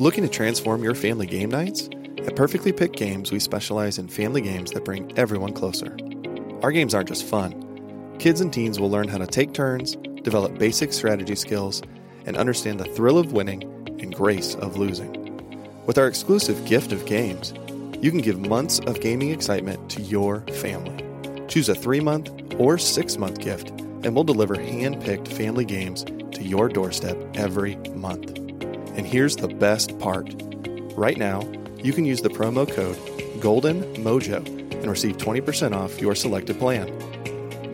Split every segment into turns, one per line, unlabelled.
Looking to transform your family game nights? At Perfectly Picked Games, we specialize in family games that bring everyone closer. Our games aren't just fun. Kids and teens will learn how to take turns, develop basic strategy skills, and understand the thrill of winning and grace of losing. With our exclusive gift of games, you can give months of gaming excitement to your family. Choose a three month or six month gift, and we'll deliver hand picked family games to your doorstep every month. And here's the best part right now, you can use the promo code Golden Mojo and receive 20% off your selected plan.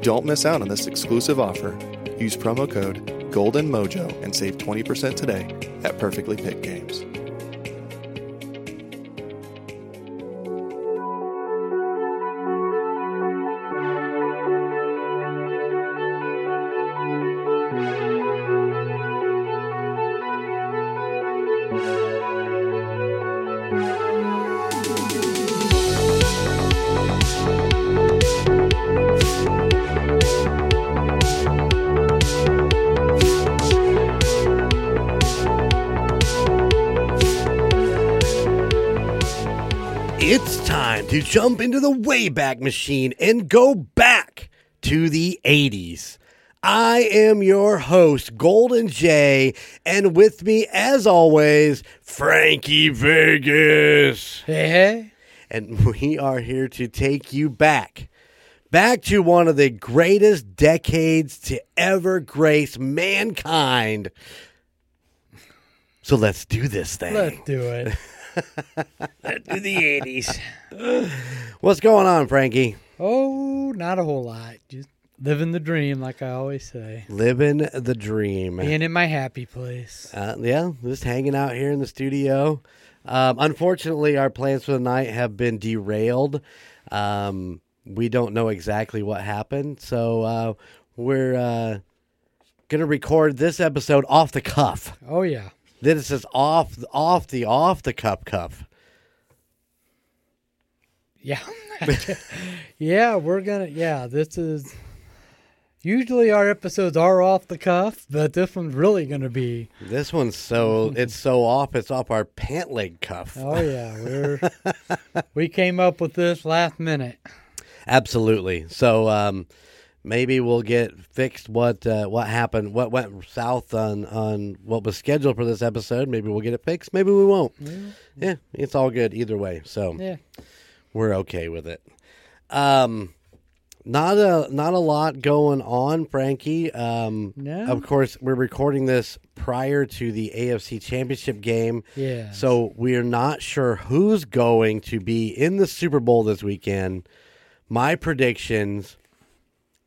Don't miss out on this exclusive offer. Use promo code Golden Mojo and save 20% today at Perfectly Picked Games.
Jump into the Wayback Machine and go back to the 80s. I am your host, Golden J, and with me, as always, Frankie Vegas.
Hey, hey.
And we are here to take you back. Back to one of the greatest decades to ever grace mankind. So let's do this thing.
Let's do it. Let's the 80s.
What's going on, Frankie?
Oh, not a whole lot. Just living the dream, like I always say.
Living the dream.
Being in my happy place.
Uh, yeah, just hanging out here in the studio. Um, unfortunately, our plans for the night have been derailed. Um, we don't know exactly what happened, so uh, we're uh, gonna record this episode off the cuff.
Oh, yeah.
This is off, off the off the cup cuff.
Yeah. yeah, we're going to, yeah, this is. Usually our episodes are off the cuff, but this one's really going to be.
This one's so it's so off. It's off our pant leg cuff.
Oh, yeah. We're. we came up with this last minute.
Absolutely. So um, maybe we'll get fixed what uh, what happened, what went south on on what was scheduled for this episode. Maybe we'll get it fixed. Maybe we won't. Yeah, it's all good either way. So
Yeah.
we're okay with it. Um, not a not a lot going on, Frankie. Um,
No.
Of course, we're recording this prior to the AFC Championship game.
Yeah.
So we're not sure who's going to be in the Super Bowl this weekend. My predictions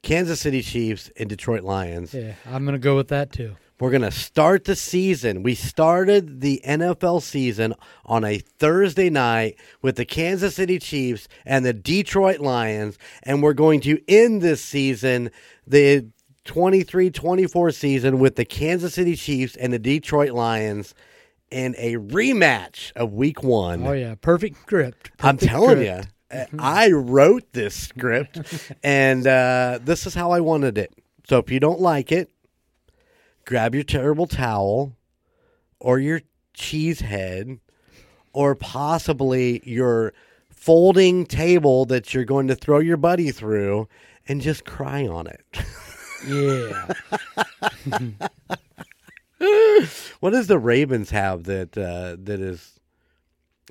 Kansas City Chiefs and Detroit Lions.
Yeah, I'm going to go with that too.
We're going to start the season. We started the NFL season on a Thursday night with the Kansas City Chiefs and the Detroit Lions, and we're going to end this season, the 23 24 season, with the Kansas City Chiefs and the Detroit Lions in a rematch of week one.
Oh, yeah. Perfect script.
I'm telling
script.
you, I wrote this script, and uh, this is how I wanted it. So if you don't like it, grab your terrible towel, or your cheese head, or possibly your folding table that you're going to throw your buddy through, and just cry on it.
Yeah.
what does the Ravens have that uh, that is?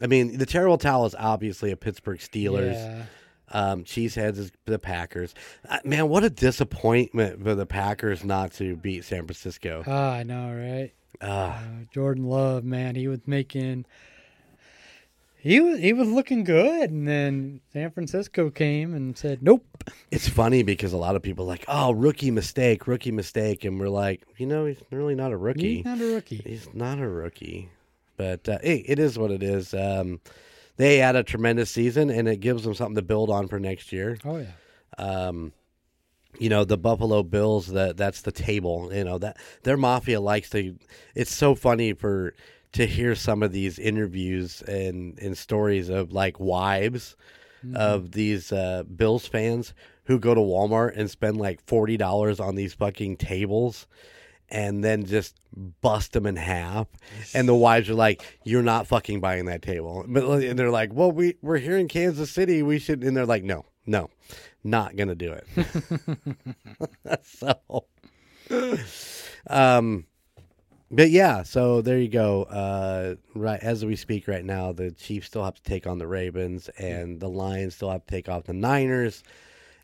I mean, the terrible towel is obviously a Pittsburgh Steelers.
Yeah.
Um, Cheeseheads is the Packers. Uh, man, what a disappointment for the Packers not to beat San Francisco.
Ah, I know, right?
Uh,
Uh, Jordan Love, man, he was making. He was he was looking good, and then San Francisco came and said, "Nope."
it's funny because a lot of people are like, oh, rookie mistake, rookie mistake, and we're like, you know, he's really not a rookie.
He's not a rookie.
He's not a rookie, but uh, hey, it is what it is. Um, they had a tremendous season, and it gives them something to build on for next year.
Oh yeah.
um, you know the Buffalo Bills that that's the table you know that their mafia likes to it's so funny for to hear some of these interviews and and stories of like wives of these uh, Bills fans who go to Walmart and spend like forty dollars on these fucking tables and then just bust them in half. And the wives are like, "You're not fucking buying that table." But and they're like, "Well, we we're here in Kansas City. We should." And they're like, "No, no, not gonna do it." so, um, but yeah, so there you go. Uh, right as we speak right now, the Chiefs still have to take on the Ravens, and the Lions still have to take off the Niners.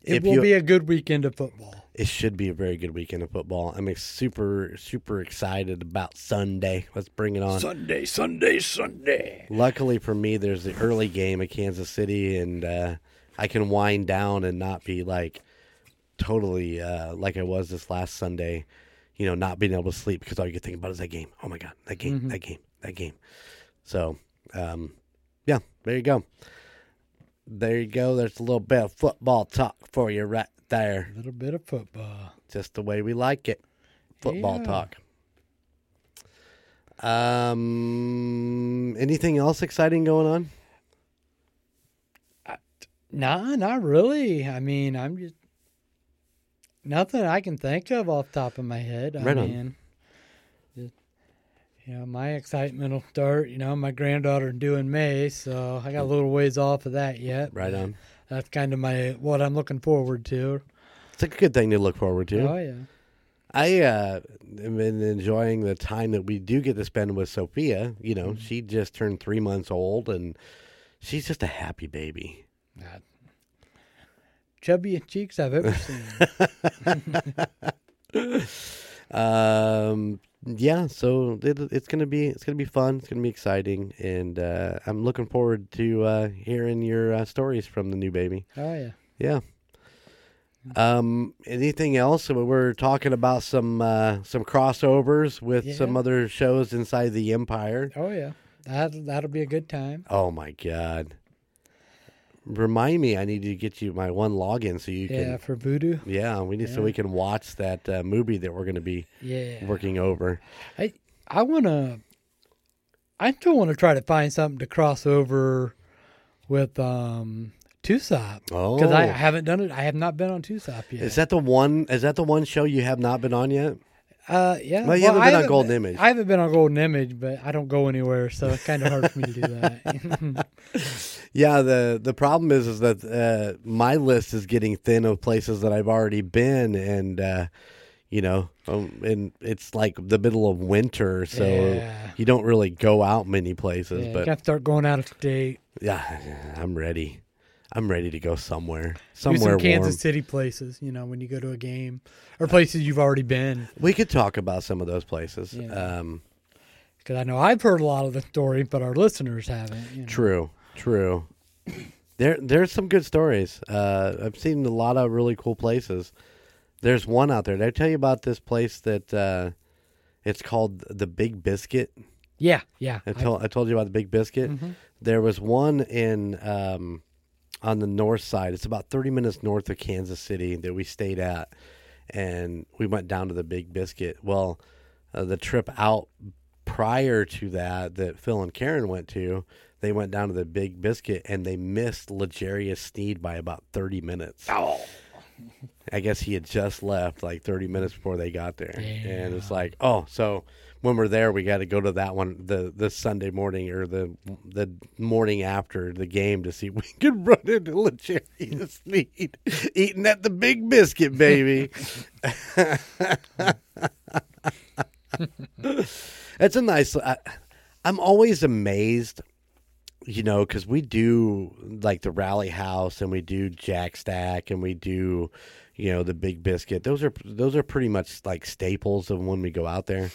It
If
will
you-
be a good weekend of football.
It should be a very good weekend of football. I'm super super excited about Sunday. Let's bring it on.
Sunday, Sunday, Sunday.
Luckily for me, there's the early game at Kansas City, and uh, I can wind down and not be like totally uh, like I was this last Sunday. You know, not being able to sleep because all you can think about is that game. Oh my god, that game, that game, that game. So, um, yeah, there you go. There you go. There's a little bit of football talk for you right there.
A little bit of football.
Just the way we like it. Football
Yeah.
talk. Um, anything else exciting going on?
Nah, not really. I mean, I'm just nothing I can think of off the top of my head. I
Right on.
mean, just, know, my excitement will start. You know, my granddaughter due in May, so I got a little ways off of that yet.
Right on.
That's kind of my what I'm looking forward to.
It's a good thing to look forward to.
Oh yeah.
I uh, have been enjoying the time that we do get to spend with Sophia. You know, she just turned three months old, and she's just a happy baby.
God. Chubbiest cheeks I've ever seen.
Um, yeah, so it, it's gonna be it's gonna be fun. It's gonna be exciting, and uh, I'm looking forward to uh, hearing your uh, stories from the new baby.
oh yeah.
Yeah. Um. Anything else? We're talking about some uh, some crossovers with some other shows inside the Empire.
Oh yeah. That that'll be a good time.
Oh my god! Remind me, I need to get you my one login so you
Yeah,
can.
Yeah for Vudu.
Yeah, we need so we can watch that uh, movie that we're going to be
Yeah.
working over.
I I wanna I still wanna try to find something to cross over with um Tusop.
Oh,
Because I haven't done it. I have not been on Tusop yet.
is that the one? Is that the one show you have not been on yet?
Uh yeah.
Well, you haven't
I
been on Golden Image.
I haven't been on Golden Image, but I don't go anywhere, so it's kinda hard for me to do that.
Yeah, the the problem is is that uh, my list is getting thin of places that I've already been, and uh, you know, um, and it's like the middle of winter, so
Yeah.
you don't really go out many places.
yeah, you
but
gotta start going out of state.
yeah, I'm ready. I'm ready to go somewhere,
Do
somewhere
some Kansas
warm.
City places, you know, when you go to a game. Or places you've already been.
We could talk about some of those places. Um,
Because I know I've heard a lot of the story, but our listeners haven't. You know.
True, true. There, there's some good stories. Uh, I've seen a lot of really cool places. There's one out there. Did I tell you about this place that uh, it's called the Big Biscuit?
Yeah, yeah.
I told I told you about the Big Biscuit.
Mhm.
There was one in um, on the north side. It's about 30 minutes north of Kansas City that we stayed at, and we went down to the Big Biscuit. Well, uh, the trip out prior to that that Phil and Karen went to, they went down to the Big Biscuit and they missed L'Jarius Sneed by about 30 minutes.
Oh.
I guess he had just left like 30 minutes before they got there. And it's like, oh, so when we're there, we got to go to that one the the Sunday morning or the the morning after the game to see if we can run into L'Jarius Sneed eating at the Big Biscuit, baby. That's a nice. I, I'm always amazed, you know, because we do like the Rally House and we do Jack Stack and we do, you know, the Big Biscuit. Those are those are pretty much like staples of when we go out there,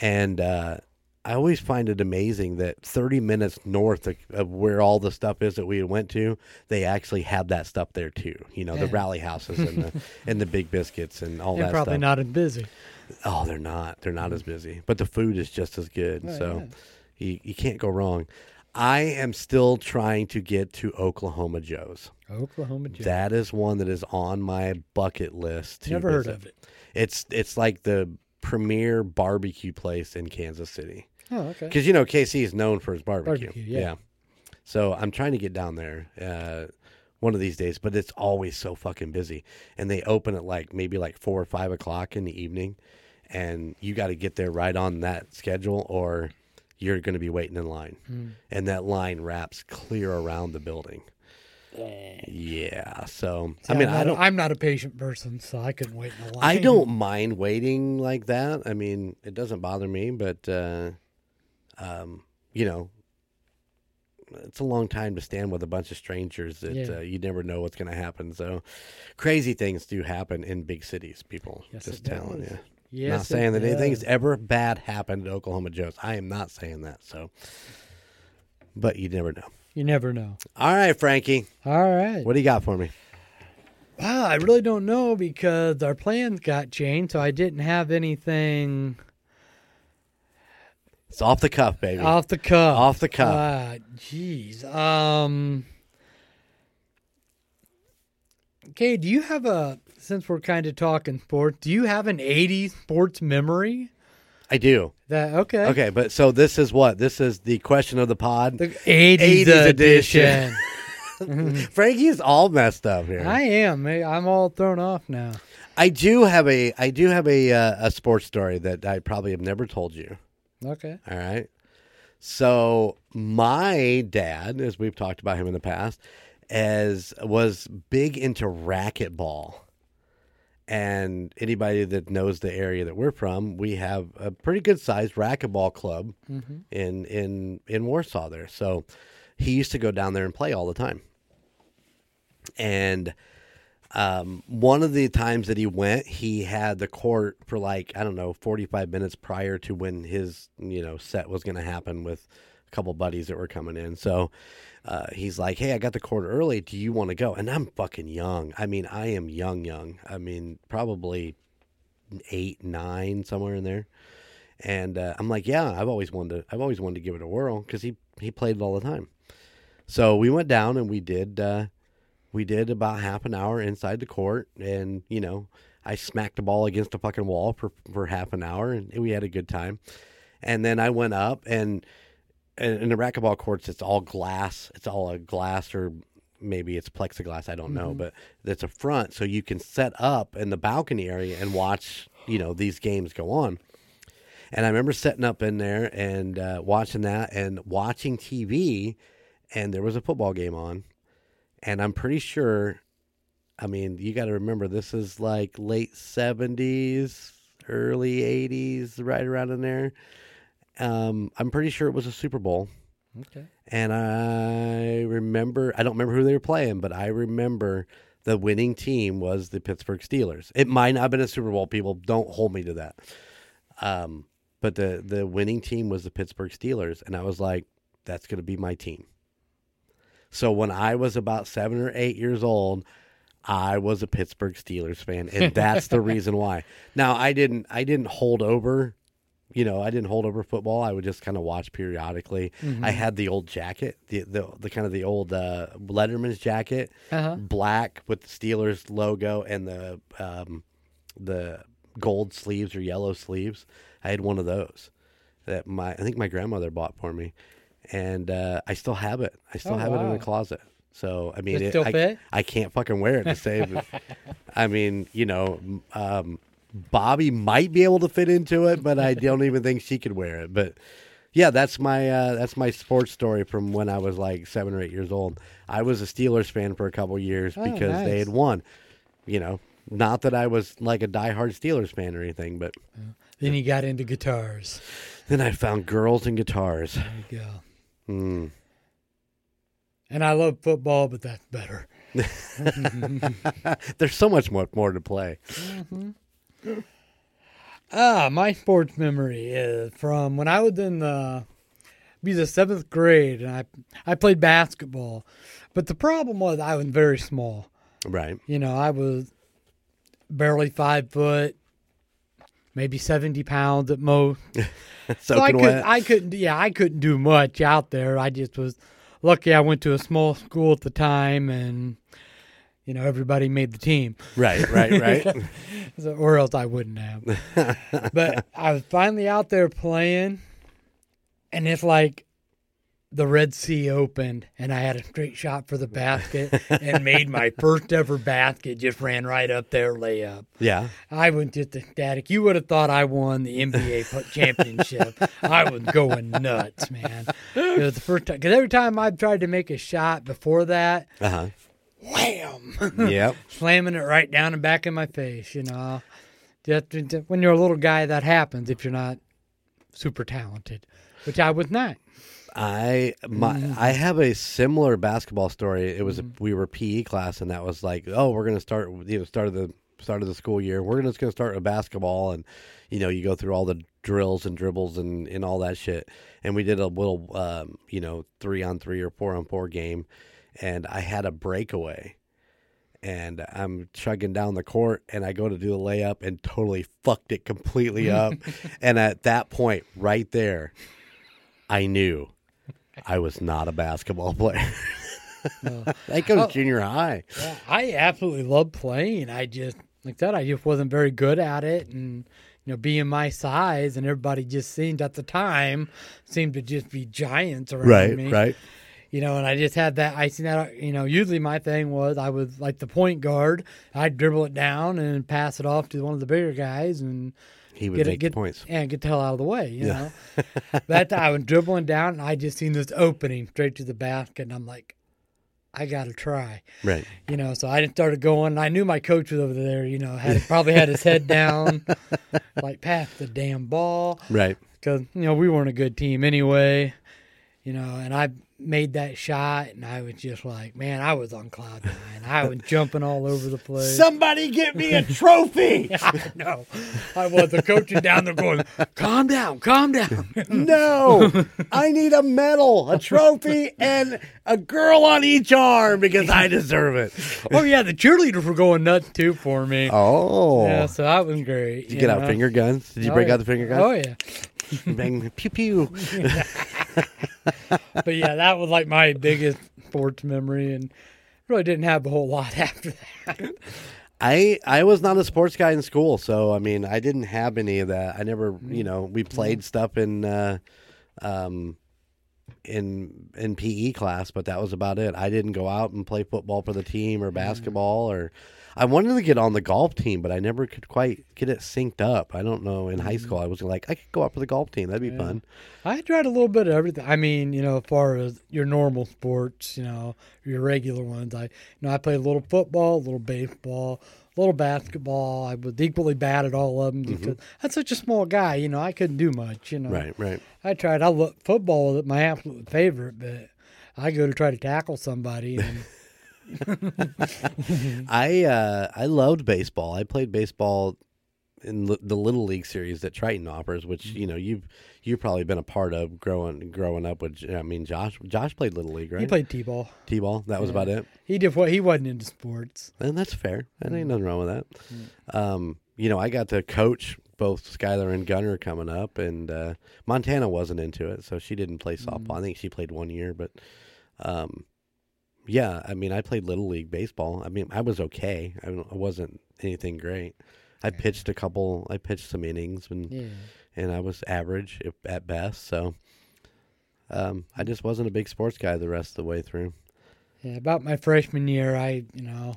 and uh, I always find it amazing that 30 minutes north of, of where all the stuff is that we went to, they actually have that stuff there too. You know, the Rally Houses and the and the Big Biscuits and all
and
that
probably
stuff.
not as busy.
Oh, they're not. They're not as busy, but the food is just as good.
Oh,
so you you can't go wrong. I am still trying to get to Oklahoma Joe's.
Oklahoma Joe's.
That is one that is on my bucket list.
Never heard of it.
It's it's like the premier barbecue place in Kansas City
Oh, okay.
because you know KC is known for his barbecue.
Barbecue, yeah.
So I'm trying to get down there uh, one of these days, but it's always so fucking busy, and they open at like maybe like four or five o'clock in the evening, and you got to get there right on that schedule, or you're going to be waiting in line, and that line wraps clear around the building. Yeah, so I
See,
mean,
I'm
I
not,
don't,
I'm not a patient person, so I couldn't wait in a line.
I don't mind waiting like that. I mean, it doesn't bother me, but uh, um, you know, it's a long time to stand with a bunch of strangers that
Yeah.
uh, you never know what's going to happen. So, crazy things do happen in big cities. People
Yes,
just telling you.
Yes,
not saying that anything's ever bad happened at Oklahoma Joe's. I am not saying that. So, but you never know.
You never know.
All right, Frankie,
All right.
what do you got for me?
Wow, I really don't know because our plans got changed, so I didn't have anything
It's off the cuff, baby.
off the cuff.
Off the cuff.
Ah, Jeez. um. Okay, do you have a since we're kind of talking sports? Do you have an '80s sports memory?
I do.
That okay?
Okay, but so this is what? This is the question of the pod.
The '80s,
80s
edition.
edition. Frankie's all messed up here.
I am. eh, I'm all thrown off now.
I do have a I do have a uh, a sports story that I probably have never told you.
Okay.
All right. So my dad, as we've talked about him in the past, as was big into racquetball. And anybody that knows the area that we're from, we have a pretty good sized racquetball club in in in Warsaw there. So he used to go down there and play all the time. And um, one of the times that he went, he had the court for like I don't know, forty five minutes prior to when his you know set was going to happen with a couple buddies that were coming in. So uh, he's like, "Hey, I got the court early. Do you want to go?" And I'm fucking young. I mean, I am young, young. I mean, probably eight, nine, somewhere in there. And uh, I'm like, "Yeah, I've always wanted to. I've always wanted to give it a whirl because he he played it all the time." So we went down and we did. Uh, we did about half an hour inside the court and you know i smacked the ball against a fucking wall for, for half an hour and we had a good time and then i went up and in the racquetball courts it's all glass it's all a glass or maybe it's plexiglass i don't know but it's a front so you can set up in the balcony area and watch you know these games go on and i remember setting up in there and uh, watching that and watching tv and there was a football game on and I'm pretty sure. I mean, you got to remember this is like late '70s, early '80s, right around in there. Um, I'm pretty sure it was a Super Bowl,
Okay.
and I remember. I don't remember who they were playing, but I remember the winning team was the Pittsburgh Steelers. It might not have been a Super Bowl. People don't hold me to that. Um, but the the winning team was the Pittsburgh Steelers, and I was like, that's going to be my team. So when I was about seven or eight years old, I was a Pittsburgh Steelers fan, and that's the reason why. Now I didn't I didn't hold over, you know, I didn't hold over football. I would just kind of watch periodically. I had the old jacket, the the, the kind of the old uh, Letterman's jacket,
Uh-huh.
black with the Steelers logo and the um, the gold sleeves or yellow sleeves. I had one of those that my I think my grandmother bought for me, and uh, I still have it. I still
Oh,
have it in
wow.
the closet. So I mean,
It still
I,
fit?
I can't fucking wear it to save. I mean, you know, um, Bobby might be able to fit into it, but I don't even think she could wear it. But yeah, that's my uh, that's my sports story from when I was like seven or eight years old. I was a Steelers fan for a couple years
Oh,
because they had won. You know, not that I was like a diehard Steelers fan or anything, but
Then you got into guitars.
then I found girls and guitars.
There you go.
Mm.
And I love football, but that's better.
There's so much more more to play.
Ah, my sports memory is from when I was in the be the seventh grade, and I I played basketball. But the problem was I was very small.
Right.
You know, I was barely five foot, maybe seventy pounds at most.
So,
I could. I couldn't yeah I couldn't do much out there. I just was lucky. I went to a small school at the time, and you know everybody made the team.
right, right, right.
So, or else I wouldn't have. but I was finally out there playing, and it's like the Red Sea opened and I had a straight shot for the basket and made my first ever basket. Just ran right up there, layup.
Yeah.
I went just ecstatic. You would have thought I won the NBA championship. I was going nuts, man. It was the first time because every time I've tried to make a shot before that,
Uh huh.
Wham,
yep.
slamming it right down and back in my face. You know, when you're a little guy, that happens if you're not super talented, which I was not.
I my
Mm-hmm.
I have a similar basketball story. It was a, we were PE class, and that was like, oh, we're gonna start you know start of the start of the school year. We're just gonna start with basketball, and you know you go through all the drills and dribbles and and all that shit. And we did a little um, you know three on three or four on four game, and I had a breakaway. And I'm chugging down the court, and I go to do the layup, and totally fucked it completely up. and at that point, right there, I knew I was not a basketball player. that goes
Oh.
junior high.
Yeah, I absolutely love playing. I just like that. I just wasn't very good at it, and you know, being my size, and everybody just seemed at the time seemed to just be giants around me.
Right, right.
You know, and I just had that. I seen that. You know, usually my thing was I was like the point guard. I'd dribble it down and pass it off to one of the bigger guys, and
He would
get
make
it, get
points.
and get the hell out of the way. You know, that I was dribbling down, and I just seen this opening straight to the basket, and I'm like, I got to try
Right.
you know. So I just started going. I knew my coach was over there. You know, had probably had his head down, like pass the damn ball,
Right.
because you know we weren't a good team anyway. You know, and I made that shot, and I was just like, man, I was on cloud nine. I was jumping all over the place.
Somebody get me a trophy.
I know. I was. The coach is down there going, calm down, calm down.
no. I need a medal, a trophy, and a girl on each arm because I deserve it.
oh yeah, the cheerleaders were going nuts too for me.
Oh.
Yeah, so that was great.
Did you get out finger guns? Did you
Oh,
break
yeah.
out the finger guns?
Oh yeah.
Bang, pew pew.
but yeah, that was like my biggest sports memory, and really didn't have a whole lot after that.
I I was not a sports guy in school, so I mean I didn't have any of that. I never, you know, we played stuff in uh, um, in in PE class, but that was about it. I didn't go out and play football for the team or basketball or I wanted to get on the golf team, but I never could quite get it synced up. I don't know. In high school, mm. I was like, I could go up for the golf team. That'd be fun.
I tried a little bit of everything. I mean, you know, as far as your normal sports, you know, your regular ones. I, you know, I played a little football, a little baseball, a little basketball. I was equally bad at all of them mm-hmm. because I'm such a small guy. You know, I couldn't do much. You know,
Right, right.
I tried. I look football was my absolute favorite, but I go to try to tackle somebody and.
I uh, I loved baseball. I played baseball in li- the little league series that Triton offers, which
Mm-hmm.
you know you've you've probably been a part of growing growing up with. I mean, Josh Josh played little league, right?
He played t-ball.
t-ball. That was about it,
He did what he wasn't into sports.
and that's fair.
Mm.
ain't nothing wrong with that. Um, you know, I got to coach both Skylar and Gunner coming up, and uh, Montana wasn't into it, so she didn't play softball.
Mm.
I think she played one year, but um, yeah, I mean, I played little league baseball. I mean, I was okay. I, I wasn't anything great. I pitched a couple. I pitched some innings, and
Yeah.
and I was average if, at best. So, um, I just wasn't a big sports guy the rest of the way through.
Yeah, about my freshman year, I you know,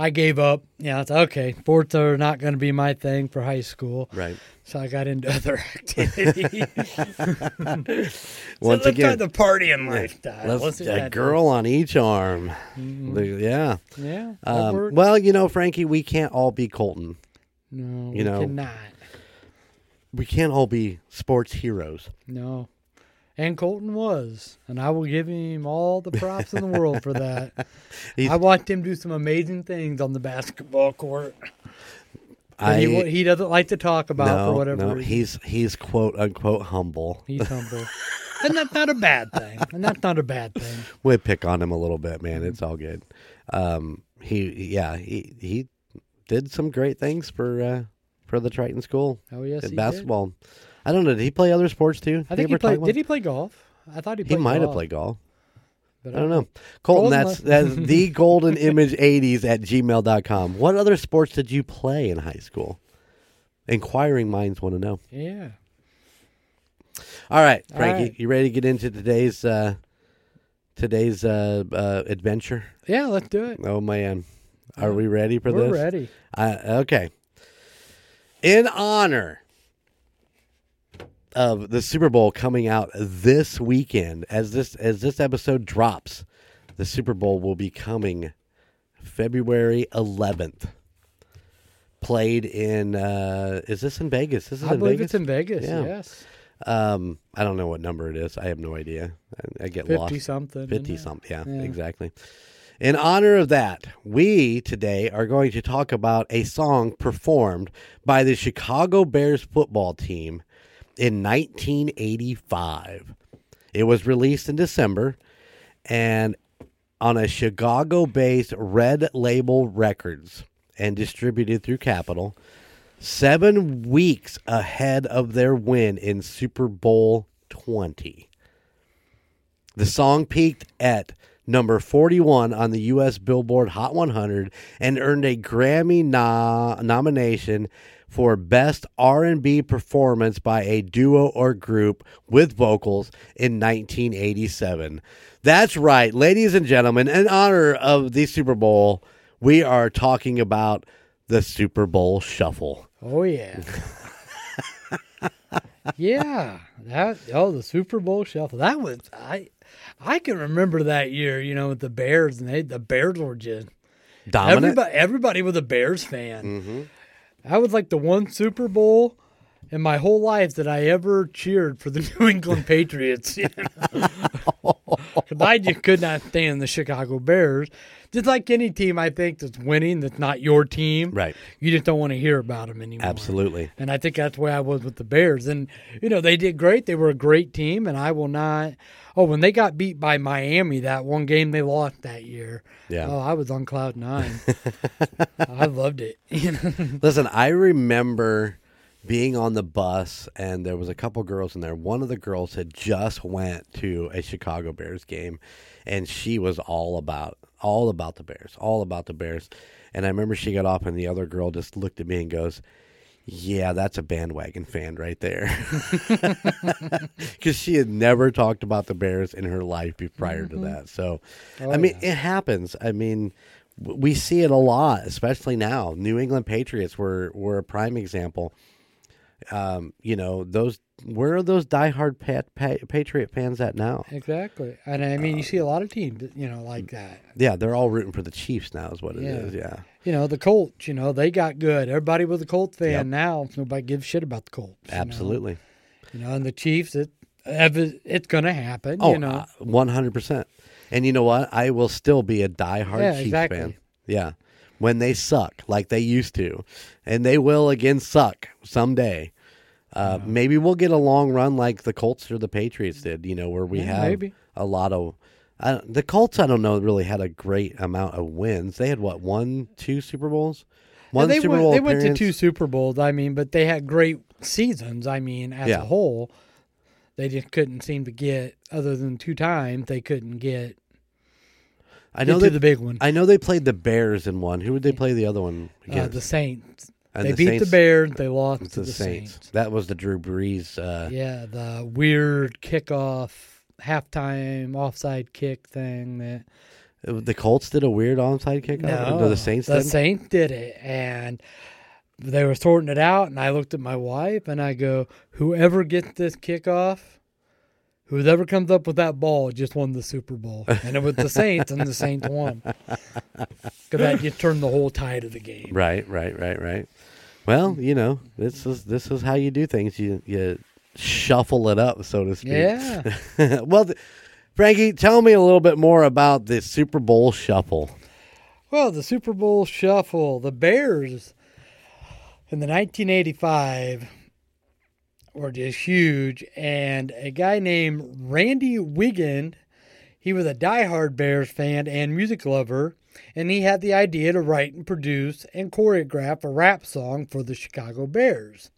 I gave up. Yeah, it's okay. Sports are not going to be my thing for high school,
Right.
so I got into other activities.
Once
so
again,
the partying lifestyle.
Let's a
that.
girl on each arm.
Mhm.
Yeah.
Yeah.
Um, well, you know, Frankie, we can't all be Colton.
no,
you
we
know-
cannot.
We can't all be sports heroes.
No. And Colton was, and I will give him all the props in the world for that. I watched him do some amazing things on the basketball court.
I
he, he doesn't like to talk about
no,
for whatever
no,
reason.
he's he's quote unquote humble.
He's humble. and that's not a bad thing. And that's not a bad thing.
we pick on him a little bit, man. It's all good. Um, he, yeah, he he did some great things for uh, for the Triton School
Oh yes,
in basketball. I don't know. Did he play other sports too?
Did. I
Did
think he played. Did he play golf? I thought he
He might have played golf.
but
I don't know. Colton,
Golden
that's that's the golden image 80s at gmail.com. What other sports did you play in high school? Inquiring minds want to know.
Yeah.
All right, Frankie,
right.
you ready to get into today's uh, today's uh, uh, adventure?
Yeah, let's do it.
Oh man, are we ready for
We're
this?
ready.
Uh, okay. In honor of the Super Bowl coming out this weekend, as this as this episode drops, the Super Bowl will be coming February 11th. Played in uh, is this in Vegas? This is
I
in
believe
Vegas.
it's in Vegas.
Yeah.
Yes,
um, I don't know what number it is. I have no idea. I, I get
fifty
lost.
something.
50 something. Yeah,
Yeah.
exactly. In honor of that, we today are going to talk about a song performed by the Chicago Bears football team in 1985. It was released in December and on a Chicago based Red Label Records and distributed through Capitol, seven weeks ahead of their win in Super Bowl 20. The song peaked at number 41 on the U.S. Billboard Hot 100 and earned a Grammy no- nomination for Best R&B Performance by a Duo or Group with Vocals in 1987. That's right, ladies and gentlemen, in honor of the Super Bowl, we are talking about the Super Bowl Shuffle.
Oh yeah. yeah. That oh the Super Bowl shuffle. That was I I can remember that year, you know, with the Bears and they the Bears were just
Dominant.
everybody everybody was a Bears fan.
Mm-hmm.
That was like the one Super Bowl in my whole life that I ever cheered for the New England Patriots. you know? 'Cause I just could not stand the Chicago Bears. Just like any team, I think that's winning, that's not your team.
Right.
You just don't want to hear about them anymore.
Absolutely.
And I think that's the way I was with the Bears. And, you know, they did great. They were a great team. And I will not. Oh, when they got beat by Miami, that one game they lost that year.
Yeah.
Oh, I was on cloud nine. I loved it.
Listen, I remember being on the bus and there was a couple girls in there. One of the girls had just went to a Chicago Bears game and she was all about all about the Bears, all about the Bears. And I remember she got off and the other girl just looked at me and goes, "Yeah, that's a bandwagon fan right there." Cuz she had never talked about the Bears in her life prior to mm-hmm. that. So,
Oh,
I mean, it happens. I mean, we see it a lot, especially now. New England Patriots were were a prime example. Um, you know, those where are those diehard pat, pa- Patriot fans at now?
Exactly. And I mean, you see a lot of teams, you know, like that.
Yeah, they're all rooting for the Chiefs now, is what it is.
Yeah.
Yeah,
You know, the Colts, you know, they got good. Everybody was a Colts fan
Yep.
now. Nobody gives shit about the Colts. you know?
absolutely.
You know, and the Chiefs, it, it's going to happen,
Oh,
you know.
one hundred percent. And you know what? I will still be a diehard
Yeah,
Chiefs
exactly.
fan. Yeah, when they suck like they used to, and they will again suck someday. Uh, Maybe we'll get a long run like the Colts or the Patriots did. You know, where we
Yeah,
have
maybe.
a lot of. The Colts, I don't know, really had a great amount of wins. They had what one, two Super Bowls, one
Yeah, they
Super
went,
Bowl
They went to two Super Bowls. I mean, but they had great seasons. I mean, as
Yeah.
a whole, they just couldn't seem to get, other than two times, they couldn't get,
I know they.
the big one.
I know they played the Bears in one. Who would they play the other one
Uh,
against?
the Saints.
And
they
the
beat
Saints-
the Bears. They lost
It's
to
the,
the,
Saints.
Saints.
That was the Drew Brees. Uh,
Yeah, the weird kickoff, halftime offside kick thing that
The Colts did a weird onside kick.
No,
the Saints
The
did.
Saints did it, and they were sorting it out. And I looked at my wife and I go, "Whoever gets this kickoff, whoever comes up with that ball, just won the Super Bowl." And it was the Saints, and the Saints won because that just turned the whole tide of the game.
Right, right, right, right. Well, you know, this is this is how you do things. You you shuffle it up, so to speak.
Yeah,
well, th- Frankie, tell me a little bit more about the Super Bowl shuffle.
well, the Super Bowl shuffle, the Bears in the 1985 were just huge, and a guy named Randy Wiggin He was a diehard Bears fan and music lover, and he had the idea to write and produce and choreograph a rap song for the Chicago Bears.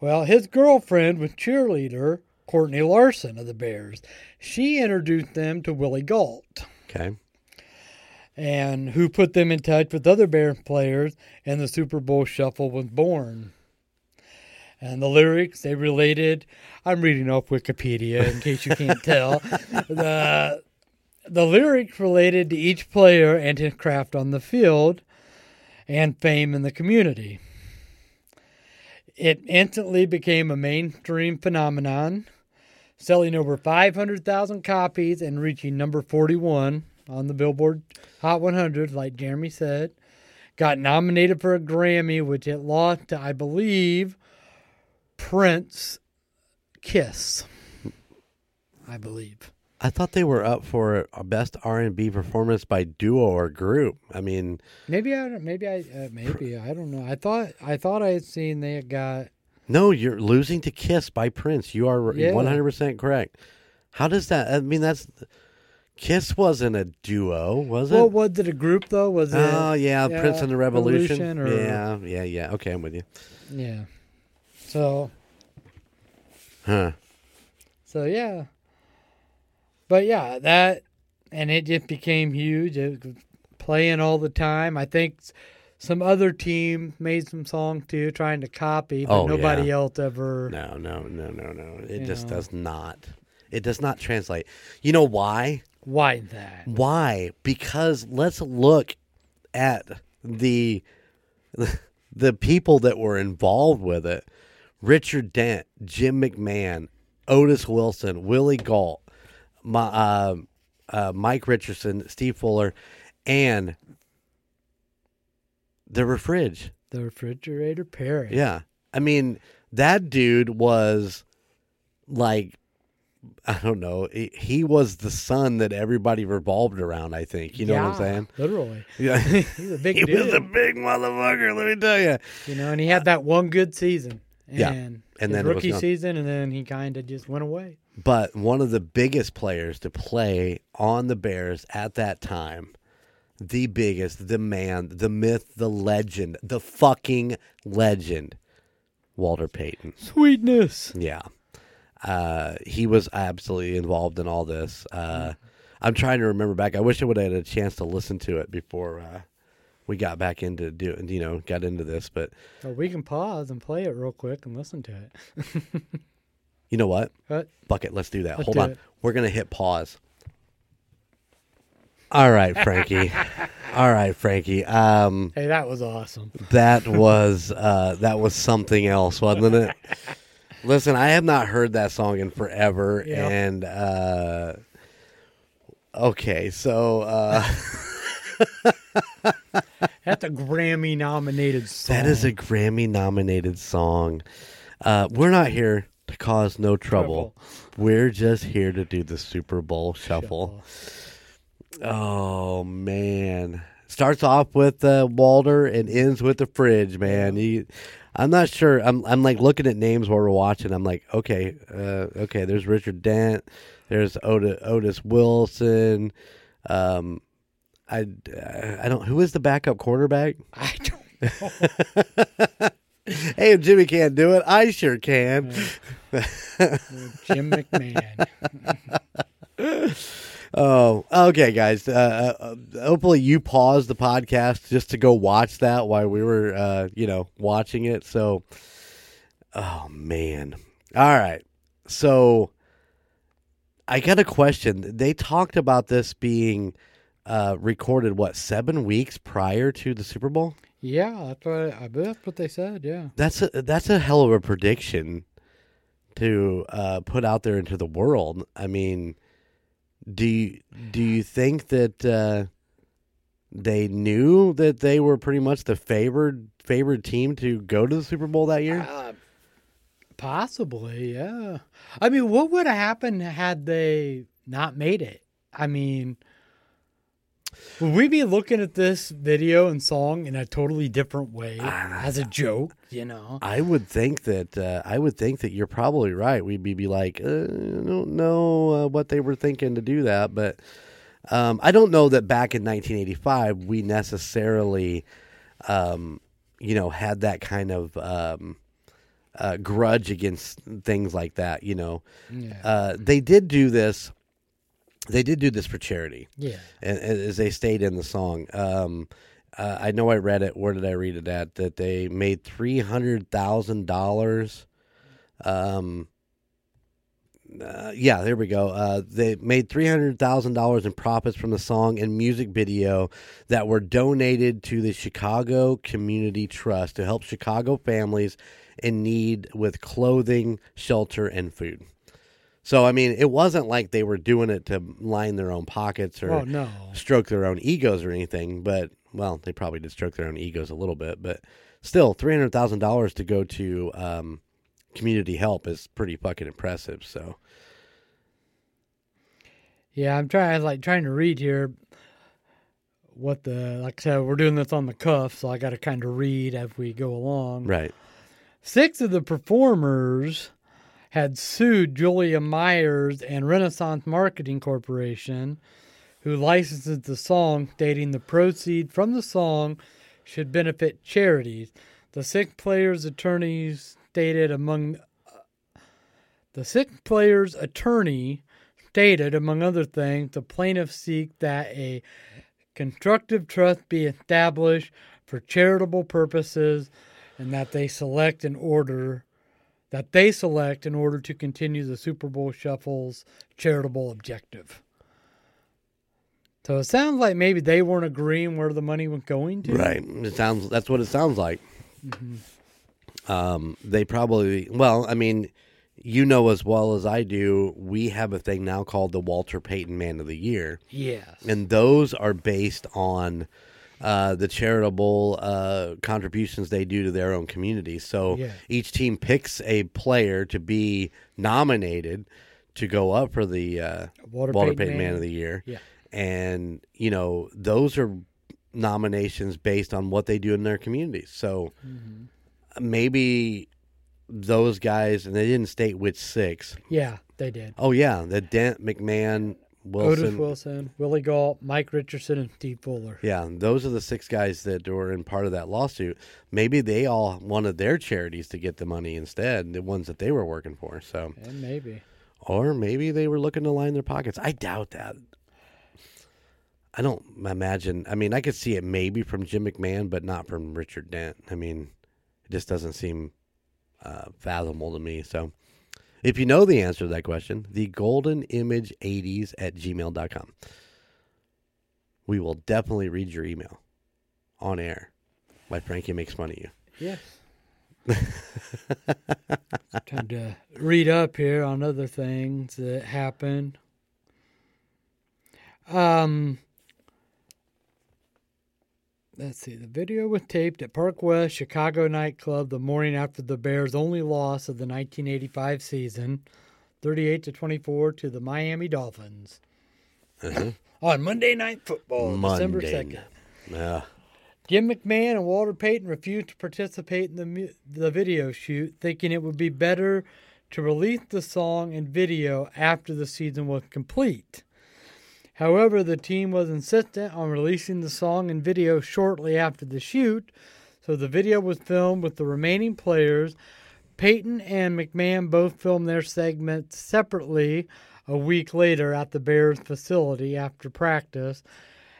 Well, his girlfriend was cheerleader Courtney Larson of the Bears. She introduced them to Willie Gault,
Okay.
and who put them in touch with other Bears players, and the Super Bowl Shuffle was born. And the lyrics they related. I'm reading off Wikipedia in case you can't tell. The the lyrics related to each player and his craft on the field and fame in the community. It instantly became a mainstream phenomenon, selling over 500,000 copies and reaching number 41 on the Billboard Hot 100, like Jeremy said. Got nominated for a Grammy, which it lost to, I believe, Prince Kiss. I believe.
I thought they were up for a best R and B performance by duo or group. I mean,
Maybe I don't. Maybe I. Uh, maybe I don't know. I thought. I thought I had seen they had got.
no, you're losing to Kiss by Prince. You are
Yeah.
one hundred percent correct. How does that? I mean, that's Kiss wasn't a duo, was it?
Well, was it a group though? Was it?
oh yeah, Prince and the Revolution.
Revolution or-
yeah, yeah, yeah. Okay, I'm with you.
Yeah. So.
Huh?
So yeah. But yeah, that and it just became huge. It was playing all the time. I think some other team made some song too, trying to copy, but
Oh,
nobody
yeah.
else ever.
No, no, no, no, no. It just
know.
does not. It does not translate. You know why?
Why that?
Why? Because let's look at the the people that were involved with it. Richard Dent, Jim McMahon, Otis Wilson, Willie Gault, my, uh, uh, Mike Richardson, Steve Fuller, and the refridge.
The refrigerator Perry.
Yeah. I mean, that dude was like I don't know. He, he was the son that everybody revolved around, I think. You know what I'm saying?
Literally.
Yeah.
He's a big
he
dude.
was a big motherfucker, let me tell you.
you know, and he had that one good season. And
Yeah, and
his
then
rookie season, and then he kind of just went away.
But one of the biggest players to play on the Bears at that time, the biggest, the man, the myth, the legend, the fucking legend, Walter Payton.
Sweetness.
Yeah. Uh, he was absolutely involved in all this. Uh, I'm trying to remember back. I wish I would have had a chance to listen to it before uh, we got back into do you know got into this. But
Well, we can pause and play it real quick and listen to it.
you know what?
But
Bucket, let's do that.
Let's
Hold
do
on.
it.
We're gonna hit pause. All right, Frankie. all right, Frankie. Um,
hey, that was awesome.
that was uh, that was something else, wasn't it? Listen, I have not heard that song in forever,
Yeah.
and uh, okay, so uh,
That's a Grammy nominated song.
that is a Grammy nominated song. Uh, we're not here to cause no trouble. We're just here to do the Super Bowl shuffle. Oh man, starts off with uh, Walter and ends with the fridge. Man, you, I'm not sure. I'm I'm like looking at names while we're watching. I'm like, okay, uh, okay. There's Richard Dent. There's Otis, Otis Wilson. Um, I I don't. Who is the backup quarterback?
I don't
Hey, if Jimmy can't do it, I sure can.
know. Jim McMahon.
Oh, okay, guys. Uh, uh, hopefully, you paused the podcast just to go watch that while we were, uh, you know, watching it. So, oh man. All right. So, I got a question. They talked about this being uh, recorded what seven weeks prior to the Super Bowl.
Yeah, that's what I that's what they said. Yeah.
That's a that's a hell of a prediction to uh, put out there into the world. I mean, do you, do you think that uh, they knew that they were pretty much the favored favored team to go to the Super Bowl that year?
Uh, possibly, yeah. I mean, what would have happened had they not made it? I mean, would we be looking at this video and song in a totally different way as a joke? You know,
I would think that uh, I would think that you're probably right. We'd be, be like, uh, I don't know uh, what they were thinking to do that, but um, I don't know that back in 1985 we necessarily, um, you know, had that kind of um, uh, grudge against things like that. You know,
yeah,
uh, they did do this. They did do this for charity
yeah.
and, and as they stayed in the song. Um, uh, I know I read it. Where did I read it at? That they made three hundred thousand dollars Um, uh, yeah, there we go. Uh, they made three hundred thousand dollars in profits from the song and music video that were donated to the Chicago Community Trust to help Chicago families in need with clothing, shelter, and food. So, I mean, it wasn't like they were doing it to line their own pockets or
Oh no.
stroke their own egos or anything. But well, they probably did stroke their own egos a little bit, but still, three hundred thousand dollars to go to um, community help is pretty fucking impressive. So,
Yeah, I'm trying like trying to read here what the like I said, we're doing this on the cuff, so I gotta kinda read as we go along.
right,
Six of the performers had sued Julia Myers and Renaissance Marketing Corporation, who licenses the song, stating the proceed from the song should benefit charities. The sick players' attorneys stated among uh, the sick players' attorney stated, among other things, the plaintiffs seek that a constructive trust be established for charitable purposes and that they select in order that they select in order to continue the Super Bowl Shuffle's charitable objective. So it sounds like maybe they weren't agreeing where the money was going to.
right. It sounds that's what it sounds like. Um, they probably well, I mean, you know as well as I do, we have a thing now called the Walter Payton Man of the Year.
Yes.
and those are based on uh, the charitable uh, contributions they do to their own community. So
Yeah.
each team picks a player to be nominated to go up for the uh,
Walter
Walter,
Payton
Payton, Man.
Man.
of the Year.
Yeah.
And, you know, those are nominations based on what they do in their communities. So
Mm-hmm.
maybe those guys, and they didn't state which six.
Yeah, they did.
Oh, yeah, the Dent, McMahon, Wilson.
Otis Wilson, Willie Gault, Mike Richardson, and Steve Fuller.
Yeah, those are the six guys that were in part of that lawsuit. Maybe they all wanted their charities to get the money instead, the ones that they were working for. So,
And maybe.
or maybe they were looking to line their pockets. I doubt that. I don't imagine. I mean, I could see it maybe from Jim McMahon, but not from Richard Dent. I mean, it just doesn't seem uh, fathomable to me. So, if you know the answer to that question, the golden image 80s at gmail.com. We will definitely read your email on air. Why Frankie makes fun of you.
Yes. Time to read up here on other things that happened. Um, let's see. The video was taped at Park West Chicago nightclub the morning after the Bears' only loss of the 1985 season, 38 to 24 to the Miami Dolphins. Mm-hmm. on Monday Night Football, December 2nd.
Yeah.
Jim McMahon and Walter Payton refused to participate in the mu- the video shoot, thinking it would be better to release the song and video after the season was complete. However, the team was insistent on releasing the song and video shortly after the shoot, so the video was filmed with the remaining players. Payton and McMahon both filmed their segments separately a week later at the Bears facility after practice,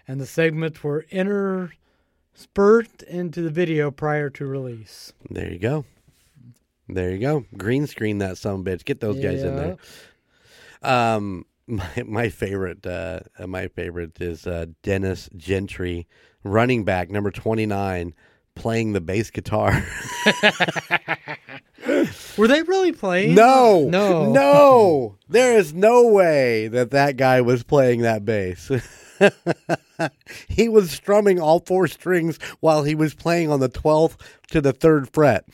and the segments were interspersed into the video prior to release.
There you go. There you go. Green screen that some bitch. Get those guys in there. Um, my my favorite, uh, uh, my favorite is uh, Dennis Gentry, running back number twenty nine, playing the bass guitar.
Were they really playing?
no,
No.
no. There is no way that that guy was playing that bass. he was strumming all four strings while he was playing on the twelfth to the third fret.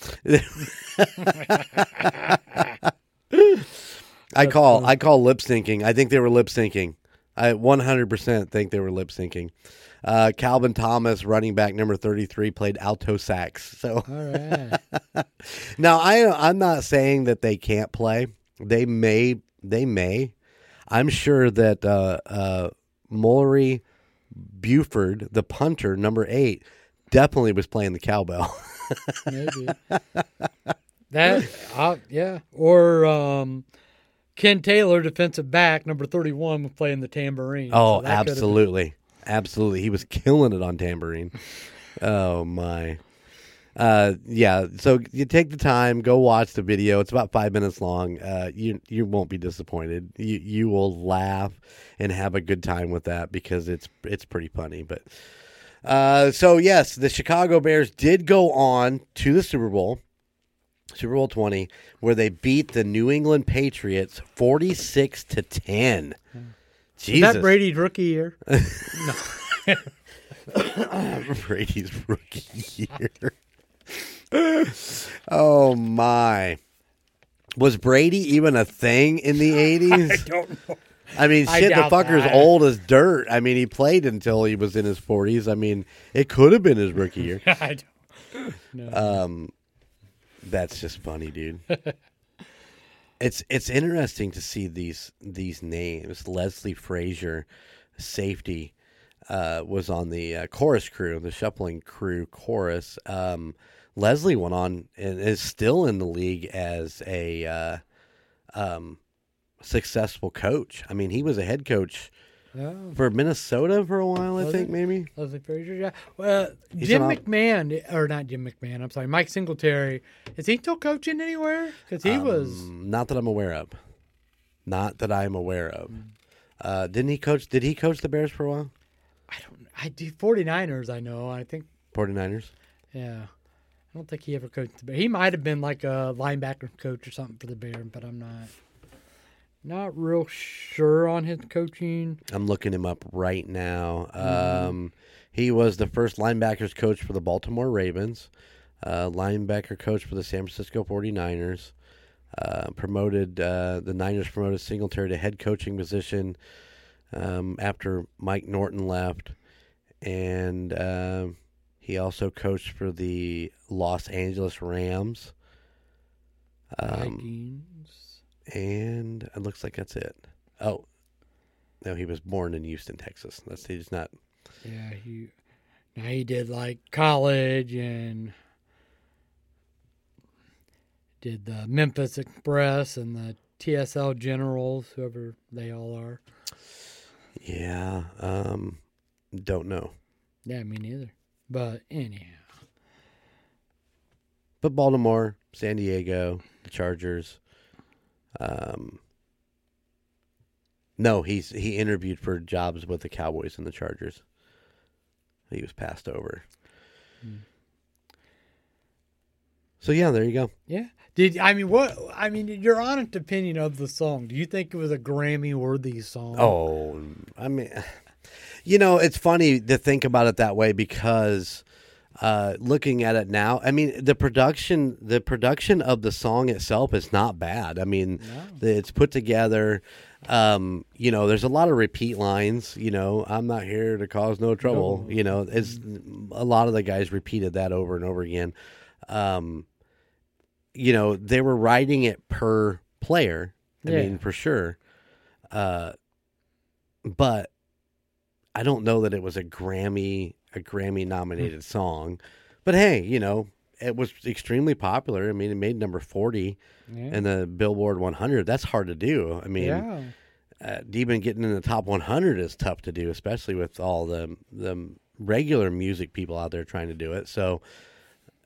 I call I call lip syncing. I think they were lip syncing. I 100% think they were lip syncing. Uh, Calvin Thomas, running back number 33, played alto sax. So
All right.
now I I'm not saying that they can't play. They may they may. I'm sure that uh uh Maury Buford, the punter, number eight, definitely was playing the cowbell.
Maybe. that, uh, yeah. Or um, Ken Taylor, defensive back, number 31, was playing the tambourine.
oh,
So that could've been-
absolutely. Absolutely. He was killing it on tambourine. oh my. Uh, yeah. So you take the time, go watch the video. It's about five minutes long. Uh, you you won't be disappointed. You you will laugh and have a good time with that because it's it's pretty funny. But uh, so yes, the Chicago Bears did go on to the Super Bowl. Super Bowl 20 where they beat the New England Patriots 46 to 10.
Is
Jesus.
that Brady's rookie year?
Brady's rookie year. oh my. Was Brady even a thing in the 80s?
I don't know.
I mean,
I
shit, the fucker's
that.
old as dirt. I mean, he played until he was in his 40s. I mean, it could have been his rookie year.
I don't. No.
Um, that's just funny, dude. it's it's interesting to see these these names. Leslie Frazier, safety, uh, was on the uh, chorus crew, the shuffling crew chorus. Um, Leslie went on and is still in the league as a uh, um, successful coach. I mean, he was a head coach
Oh,
for Minnesota for a while. I
Was
think maybe.
Leslie Frazier, yeah. Well,
He's
Jim
an
McMahon, or not Jim McMahon, I'm sorry, Mike Singletary. Is he still coaching anywhere? Because he was.
Um, not that I'm aware of. Not that I'm aware of.
Hmm.
Uh, didn't he coach? Did he coach the Bears for a while?
I don't. I do 49ers. I know. I think.
49ers.
Yeah. I don't think he ever coached the Bears. He might have been like a linebacker coach or something for the Bears, but I'm not. Not real sure on his coaching.
I'm looking him up right now.
Mm-hmm.
Um, he was the first linebackers coach for the Baltimore Ravens, uh, linebacker coach for the San Francisco 49ers. Uh, promoted uh, the Niners promoted Singletary to head coaching position um, after Mike Norton left, and um he also coached for the Los Angeles Rams. Um. And it looks like that's it. Oh, no, he was born in Houston, Texas. That's he's not.
Yeah, he. Now he did like college and did the Memphis Express and the TSL Generals, whoever they all are.
Yeah, um, don't know.
Yeah, me neither. But anyhow,
But Baltimore, San Diego, the Chargers. Um, no, he's he interviewed for jobs with the Cowboys and the Chargers. He was passed over.
Hmm.
So yeah, there you go.
yeah. Did I mean what? I mean, your honest opinion of the song? Do you think it was a Grammy-worthy song?
Oh, I mean, you know, it's funny to think about it that way because uh, looking at it now, I mean, the production, the production of the song itself is not bad. I mean, the, it's put together. Um, you know, there's a lot of repeat lines. You know, I'm not here to cause no trouble.
No.
You know, it's a lot of the guys repeated that over and over again. Um, you know, they were writing it per player. I
Yeah.
mean, for sure. Uh, but I don't know that it was a Grammy a Grammy nominated song. But hey, you know, it was extremely popular. I mean, it made number 40
yeah.
in the Billboard 100. That's hard to do. I mean,
yeah.
uh, even getting in the top 100 is tough to do, especially with all the the regular music people out there trying to do it. So,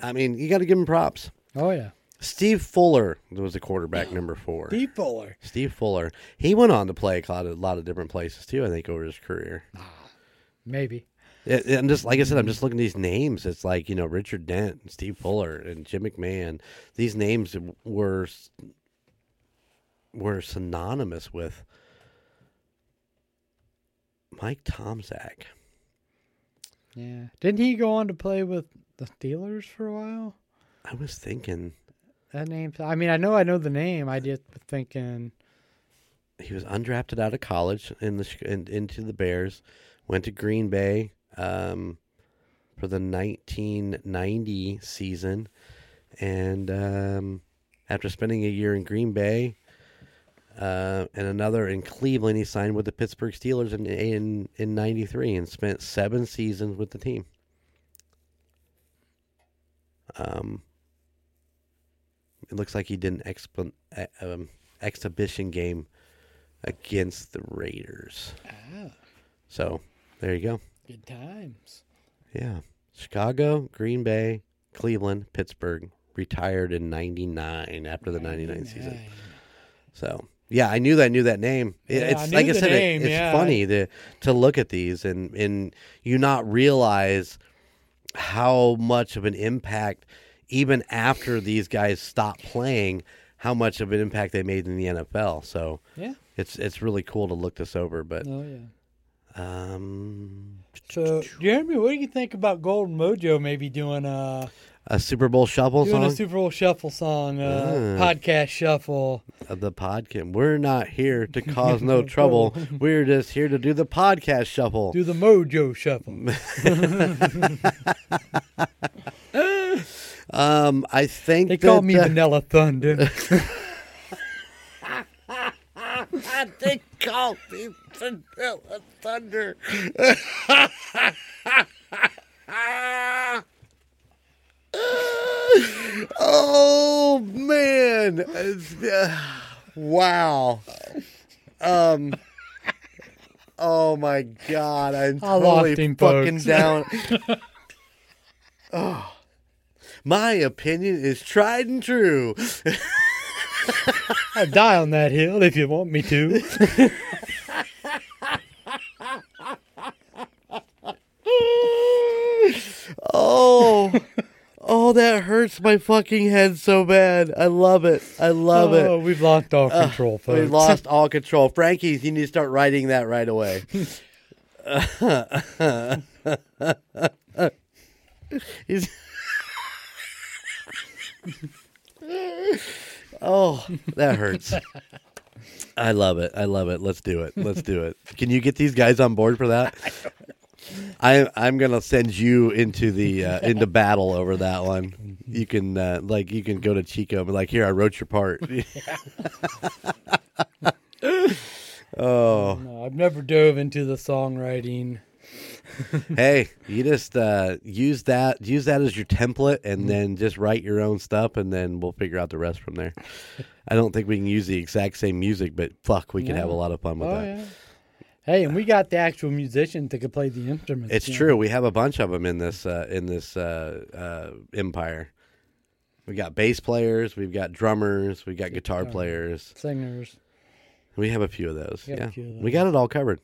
I mean, you got to give him props.
Oh yeah.
Steve Fuller was the quarterback number four.
Steve Fuller.
Steve Fuller. He went on to play a lot of, a lot of different places too. I think over his career.
Maybe.
And just like I said, I'm just looking at these names. It's like you know Richard Dent, and Steve Fuller, and Jim McMahon. These names were were synonymous with Mike Tomczak.
Yeah. Didn't he go on to play with the Steelers for a while?
I was thinking
That name. I mean, I know I know the name. I just was thinking.
he was undrafted out of college in the in, into the Bears, went to Green Bay um, for the 1990 season, and um, after spending a year in Green Bay uh, and another in Cleveland, he signed with the Pittsburgh Steelers in in in '93 and spent seven seasons with the team. Um, it looks like he did an expo- uh, um, exhibition game against the Raiders.
Ah,
So there you go.
Good times.
Yeah. Chicago, Green Bay, Cleveland, Pittsburgh. Retired in '99 after the '99 season. So yeah, I knew that. I knew that name. It-
Yeah,
it's
I
like I said, it- it's
yeah.
funny to to look at these and and you not realize how much of an impact even after these guys stop playing, how much of an impact they made in the NFL. So
Yeah.
it's it's really cool to look this over. But
Oh yeah.
Um,
So, Jeremy, what do you think about Golden Mojo maybe doing a
a Super Bowl shuffle
doing
song
a Super Bowl shuffle song, uh, podcast shuffle?
of the podcast. We're not here to cause no trouble. We're just here to do the podcast shuffle.
Do the Mojo shuffle.
Um, I think
They call
that,
me
uh,
Vanilla Thunder.
They call me Vanilla Thunder. oh man! Uh, wow. Um. Oh my god! I'm totally
him,
fucking
folks.
down. oh. My opinion is tried and true.
I'll die on that hill if you want me to.
Oh, oh, that hurts my fucking head so bad. I love it. I love
oh,
it.
we've lost all control, folks.
We lost all control. Frankie's, you need to start writing that right away. He's- oh, that hurts. I love it. I love it. Let's do it. Let's do it. Can you get these guys on board for that? I I'm gonna send you into the uh, into battle over that one. You can uh, like you can go to Chico and be like, here I wrote your part. oh,
No, I've never dove into the songwriting.
hey, you just uh, use that use that as your template, and then just write your own stuff, and then we'll figure out the rest from there. I don't think we can use the exact same music, but fuck, we can have a lot of fun with
Oh
that.
yeah. Hey, and we got the actual musicians that could play the instruments.
It's
you know.
true. We have a bunch of them in this uh, in this uh, uh, empire. We got bass players, we've got drummers, we've got guitar players.
Singers.
We have a few of those.
We
yeah,
of
we got it all covered.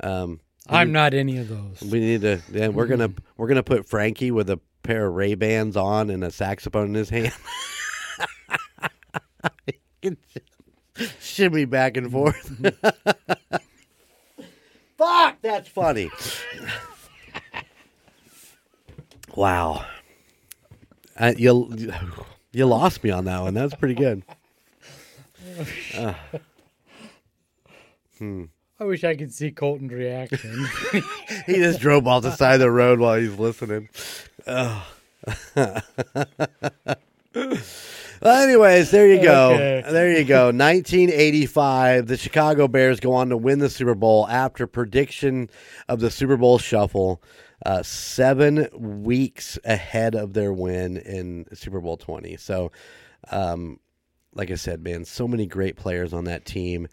Um,
I'm not any of those.
we need to. Yeah, we're gonna we're gonna put Frankie with a pair of Ray Bans on and a saxophone in his hand. Shimmy back and forth. Fuck, that's funny. wow, uh, you you lost me on that one. That's pretty good.
I wish I could see Colton's reaction.
He just drove off the side of the road while he's listening. Ugh. well, anyways, there you go.
Okay.
There you go. 1985, the Chicago Bears go on to win the Super Bowl after prediction of the Super Bowl shuffle, uh, seven weeks ahead of their win in Super Bowl 20. So, um, like I said, man, so many great players on that team.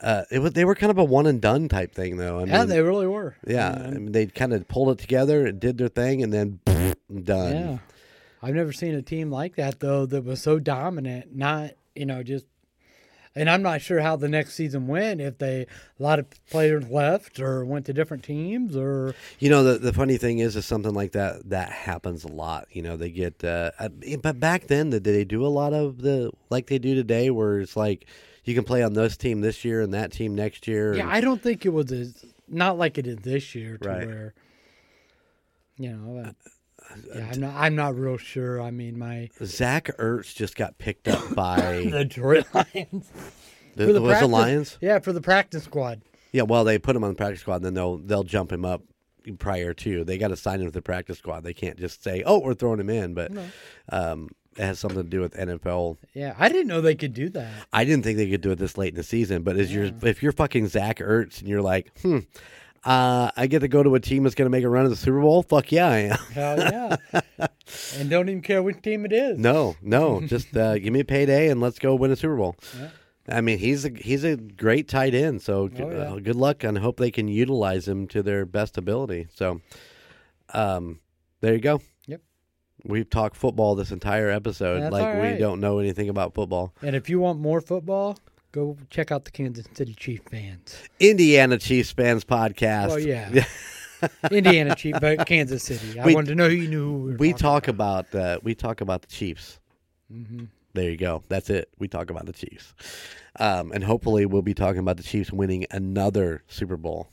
Uh, it was they were kind of a one and done type thing, though. I
yeah,
mean,
they really were.
yeah, I mean, they kind of pulled it together and did their thing, and then done.
Yeah. I've never seen a team like that though that was so dominant. Not you know just, and I'm not sure how the next season went. If they a lot of players left or went to different teams or
You know, the the funny thing is, is something like that that happens a lot. You know, they get, uh, uh, but back then, did they do a lot of the like they do today, where it's like you can play on this team this year and that team next year?
yeah,
and-
I don't think it was as not like it is this year to
Right.
where you know. Uh, yeah, I'm not. I'm not real sure. I mean, my
Zach Ertz just got picked up by
the Detroit Lions.
the,
For the
was the Lions.
Yeah, for the practice squad.
Yeah, well, they put him on the practice squad, and then they'll they'll jump him up prior to. They got to sign him with the practice squad. They can't just say, "Oh, we're throwing him in," but um, it has something to do with NFL.
Yeah, I didn't know they could do that.
I didn't think they could do it this late in the season, but as you're if you're fucking Zach Ertz and you're like, hmm, uh, I get to go to a team that's going to make a run at the Super Bowl. Fuck yeah, I am.
Hell yeah. and don't even care which team it is.
No, no, just uh, give me a payday and let's go win a Super Bowl.
Yeah.
I mean, he's a he's a great tight end, so
Oh, yeah.
uh, good luck and hope they can utilize him to their best ability. So, um, there you go. We've talked football this entire episode,
That's
like
all
we don't know anything about football.
And if you want more football, go check out the Kansas City Chief fans.
Indiana Chiefs fans podcast.
Oh yeah, Indiana Chief, but Kansas City. I
We-
wanted to know who you knew. Who we,
we talk about uh, we talk about the Chiefs.
Mhm.
There you go. That's it. We talk about the Chiefs, um, and hopefully we'll be talking about the Chiefs winning another Super Bowl.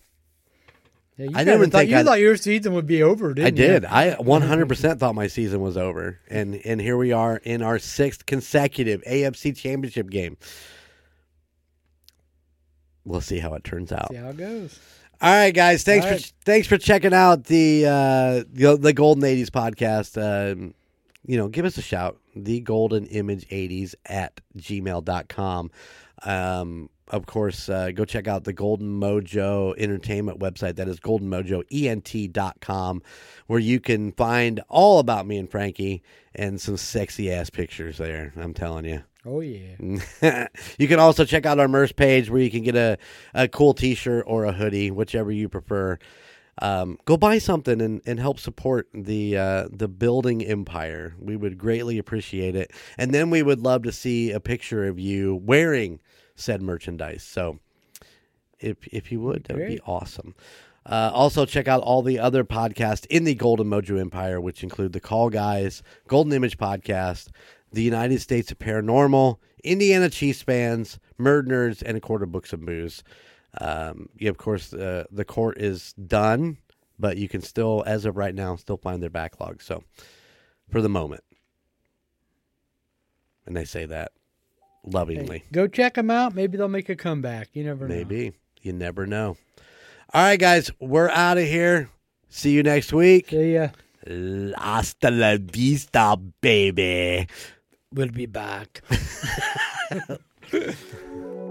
Yeah, you
I didn't
thought, you
I'd-
thought your season would be over, didn't
I
you?
did. I 100% thought my season was over, and and here we are in our sixth consecutive AFC Championship game. We'll see how it turns out.
See how it goes.
All right, guys. Thanks
All
for
right.
thanks for checking out the uh, the, the Golden Eighties podcast. Um, you know, give us a shout. The Golden Image Eighties at gmail.com. Um, of course, uh, go check out the Golden Mojo Entertainment website. That is goldenmojoent.com, where you can find all about me and Frankie and some sexy ass pictures there. I'm telling you.
Oh yeah.
you can also check out our merch page where you can get a, a cool t-shirt or a hoodie whichever you prefer um, go buy something and, and help support the uh, the building empire we would greatly appreciate it and then we would love to see a picture of you wearing said merchandise. So if if you would that would be awesome. Uh, also, check out all the other podcasts in the Golden Mojo Empire, which include the Call Guys, Golden Image Podcast, the United States of Paranormal, Indiana Chiefs fans, Murd Nerds, and a Court of Books and Booze. Um, yeah, of course, uh, the court is done, but you can still, as of right now, still find their backlog. So, for the moment, and I say that lovingly.
Hey, go check them out. Maybe they'll make a comeback. You never know.
Maybe. You never know. All right, guys, we're out of here. See you next week.
See ya.
Hasta la vista, baby.
We'll be back.